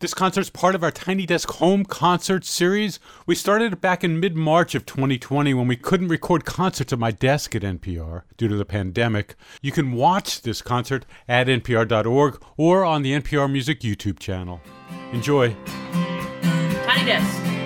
This concert's part of our Tiny Desk Home Concert Series. We started it back in mid March of 2020 when we couldn't record concerts at my desk at NPR due to the pandemic. You can watch this concert at npr.org or on the NPR Music YouTube channel. Enjoy. Tiny Desk.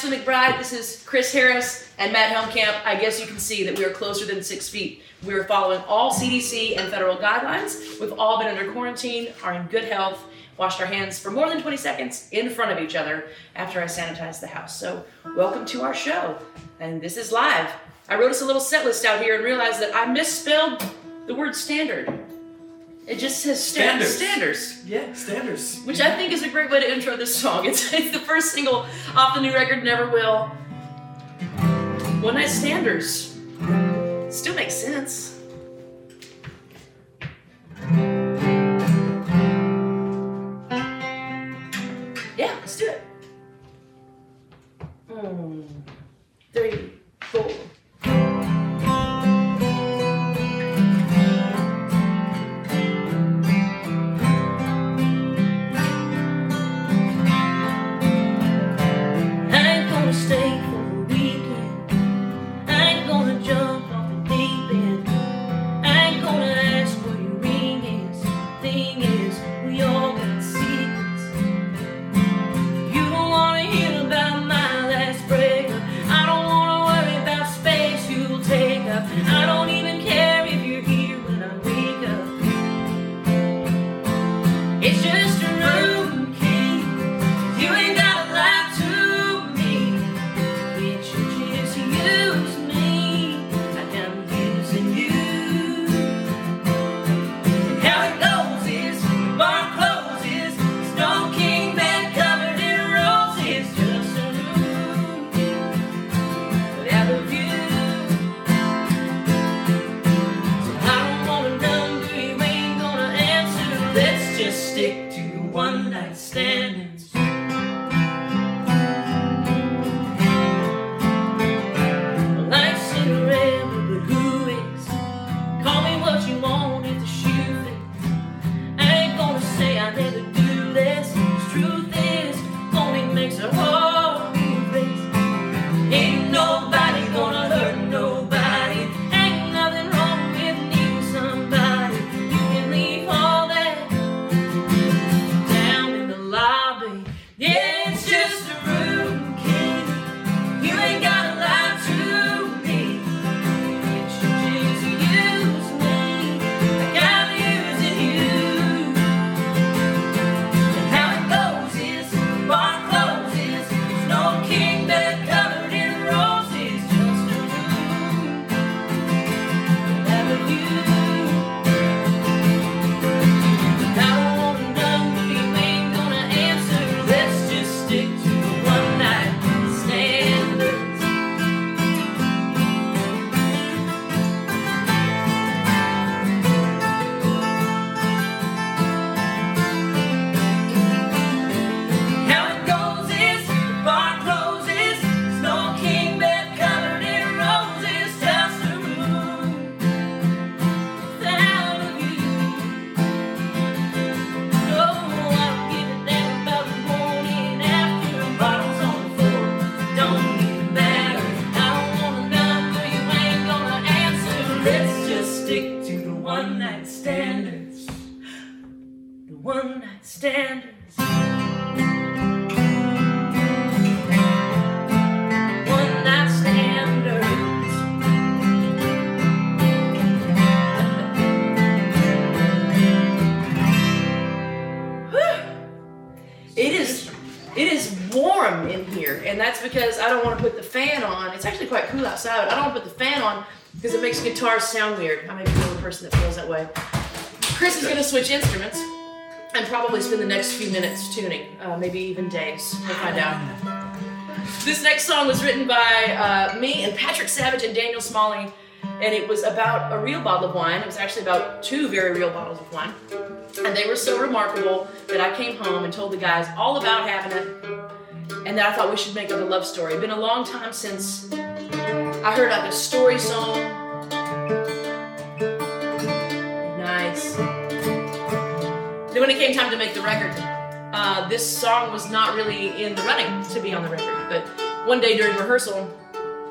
Ashley McBryde. This is Chris Harris and Matt Helmkamp. I guess you can see that we are closer than six feet. We are following all CDC and federal guidelines. We've all been under quarantine, are in good health, washed our hands for more than 20 seconds in front of each other after I sanitized the house. So, welcome to our show. And this is live. I wrote us a little set list out here and realized that I misspelled the word standard. It just says sta- Standards. standards Yeah, standards. which I think is a great way to intro this song. It's, it's the first single off the new record, Never Will. One Night Standards. Still makes sense. Yeah, let's do it. Hmm. three, one night standards. One night standards. It is it is warm in here, and that's because I don't want to put the fan on. It's actually quite cool outside. but I don't want to put the fan on because it makes guitars sound weird. I may be the only person that feels that way. Chris is gonna switch instruments and probably spend the next few minutes tuning, uh, maybe even days. We'll find out. This next song was written by uh, me and Patrick Savage and Daniel Smalley, and it was about a real bottle of wine. It was actually about two very real bottles of wine. And they were so remarkable that I came home and told the guys all about having it, and that I thought we should make up a love story. It's been a long time since I heard like a story song. Then when it came time to make the record, uh, this song was not really in the running to be on the record. But one day during rehearsal,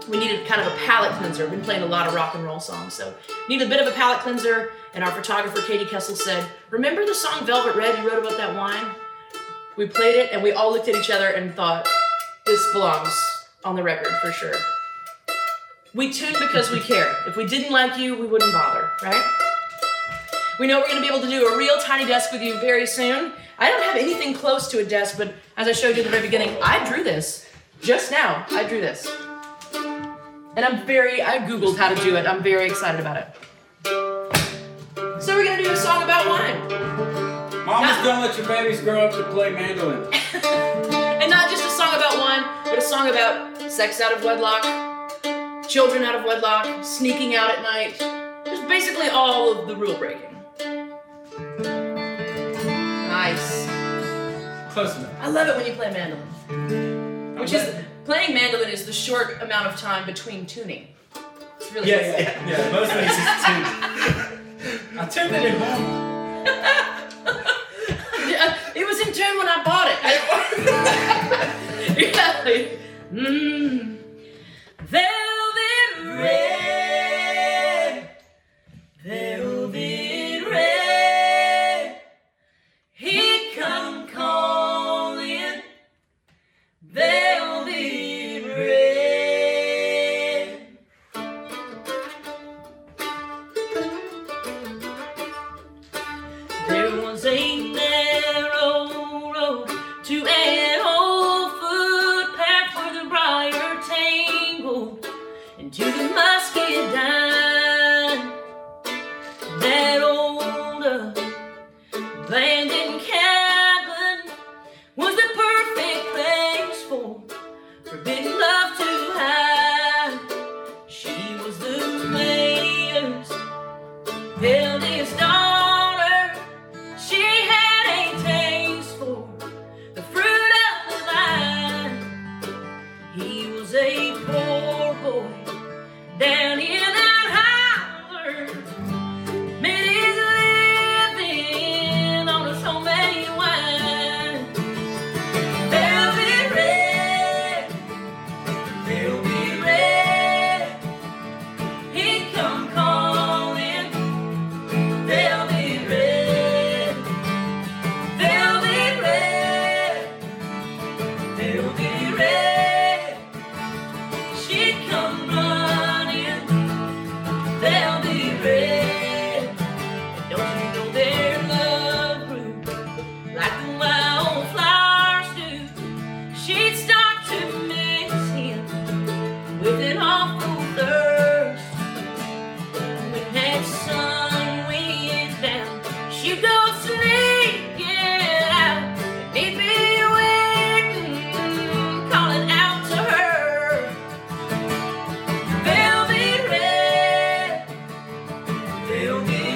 we needed kind of a palate cleanser. We've been playing a lot of rock and roll songs, so needed a bit of a palate cleanser. And our photographer Katie Kessel said, "Remember the song Velvet Red you wrote about that wine?" We played it, and we all looked at each other and thought, "This belongs on the record for sure." We tune because we care. If we didn't like you, we wouldn't bother, right? We know we're going to be able to do a real tiny desk with you very soon. I don't have anything close to a desk, but as I showed you at the very beginning, I drew this. Just now, I drew this. And I'm very, I Googled how to do it. I'm very excited about it. So we're going to do a song about wine. Mamas, Nah. don't let your babies grow up to play mandolin. and not just a song about wine, but a song about sex out of wedlock, children out of wedlock, sneaking out at night. Just basically all of the rule breaking. Close enough. I love it when you play mandolin. Which is playing mandolin is the short amount of time between tuning. It's really Yeah, yeah, yeah. Mostly it's just tuned. I tuned it at home. Yeah, it was in tune when I bought it. yeah. like, Mm. Velvet red, Meu Deus. Velvet red,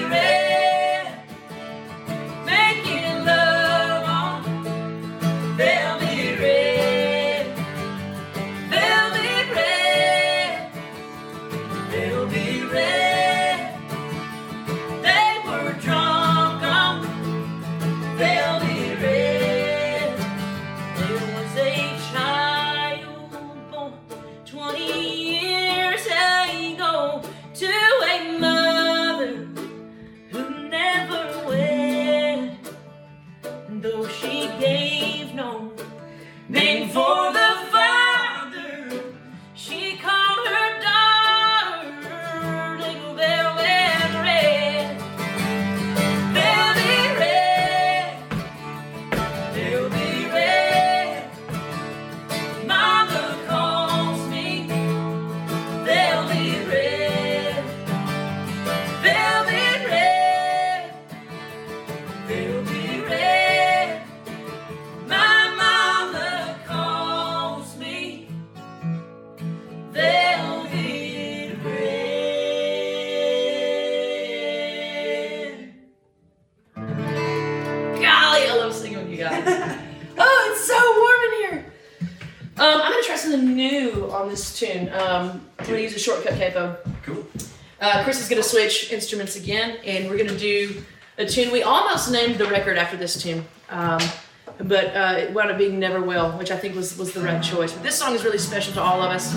guys. oh, it's so warm in here. Um, I'm gonna try something new on this tune. Um, I'm gonna use a shortcut capo. Cool. Uh, Chris is gonna switch instruments again, and we're gonna do a tune. We almost named the record after this tune, um, but uh, it wound up being Never Will, which I think was was the right choice. But this song is really special to all of us,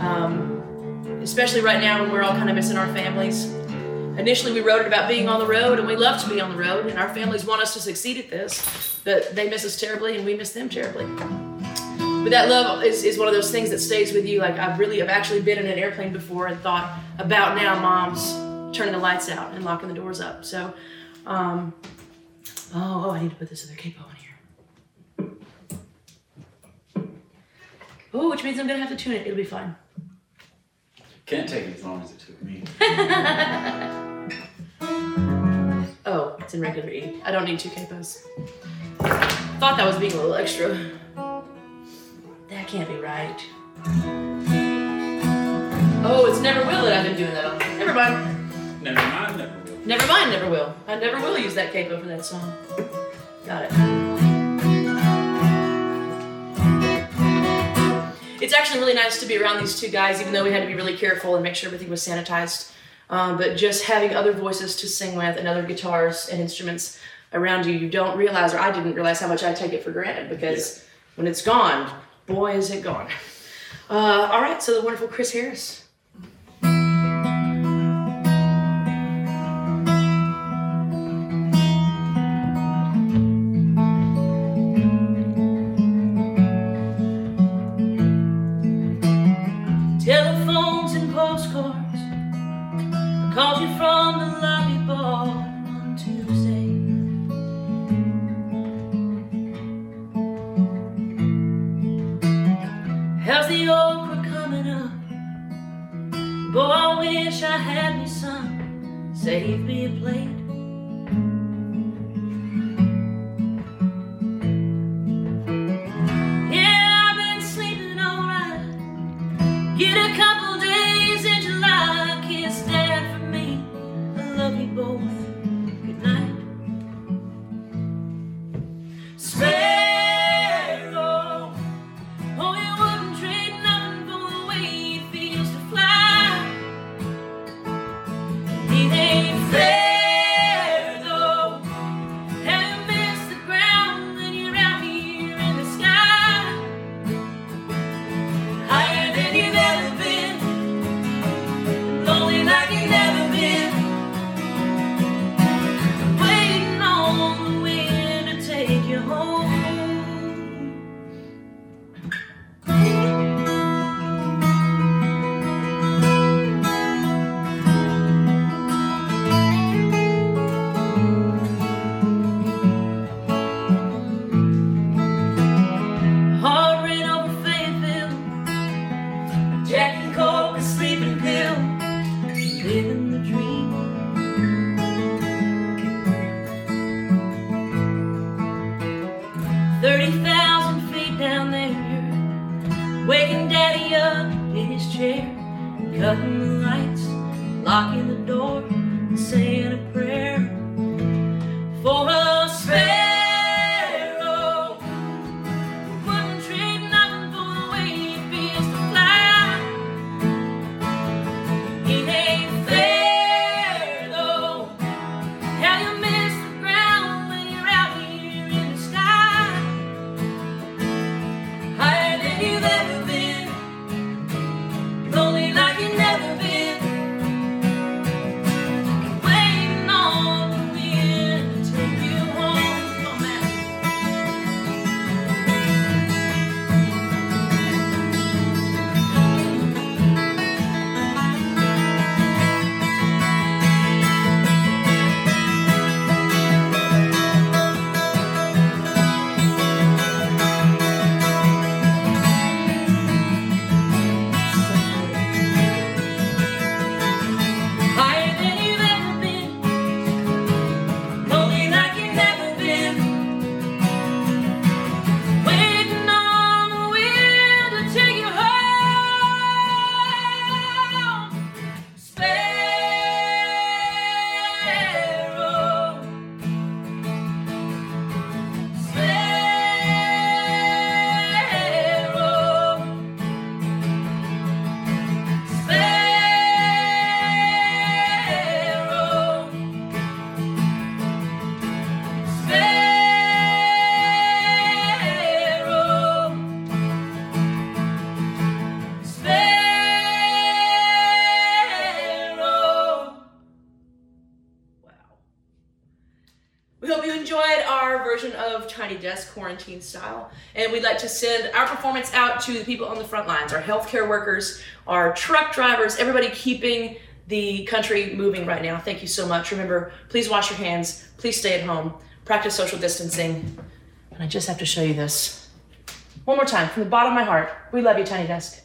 um, especially right now when we're all kind of missing our families. Initially, we wrote it about being on the road, and we love to be on the road, and our families want us to succeed at this, but they miss us terribly, and we miss them terribly. But that love is, is one of those things that stays with you. Like I've really, I've actually been in an airplane before and thought about now moms turning the lights out and locking the doors up. So, um, oh, oh, I need to put this other capo in here. Oh, which means I'm gonna have to tune it. It'll be fine. Can't take it as long as it took me. Oh, it's in regular E. I don't need two capos. Thought that was being a little extra. That can't be right. Oh, it's Never Will that I've been doing that on. Never mind. Never mind, never will. Never mind, Never Will. I never will use that capo for that song. Got it. It's actually really nice to be around these two guys, even though we had to be really careful and make sure everything was sanitized. Um, but just having other voices to sing with and other guitars and instruments around you, you don't realize, or I didn't realize how much I take it for granted because when it's gone, boy, is it gone. Uh, all right, so the wonderful Chris Harris. From the lobby bar on Tuesday. How's the okra coming up? Boy, I wish I had me some. Save me a plate. Tiny Desk Quarantine Style. And we'd like to send our performance out to the people on the front lines our healthcare workers, our truck drivers, everybody keeping the country moving right now. Thank you so much. Remember, please wash your hands, please stay at home, practice social distancing. And I just have to show you this. One more time, from the bottom of my heart. We love you, Tiny Desk.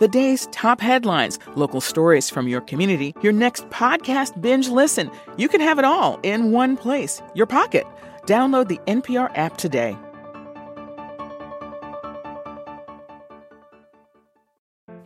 The day's top headlines, local stories from your community, your next podcast binge listen. You can have it all in one place, your pocket. Download the NPR app today.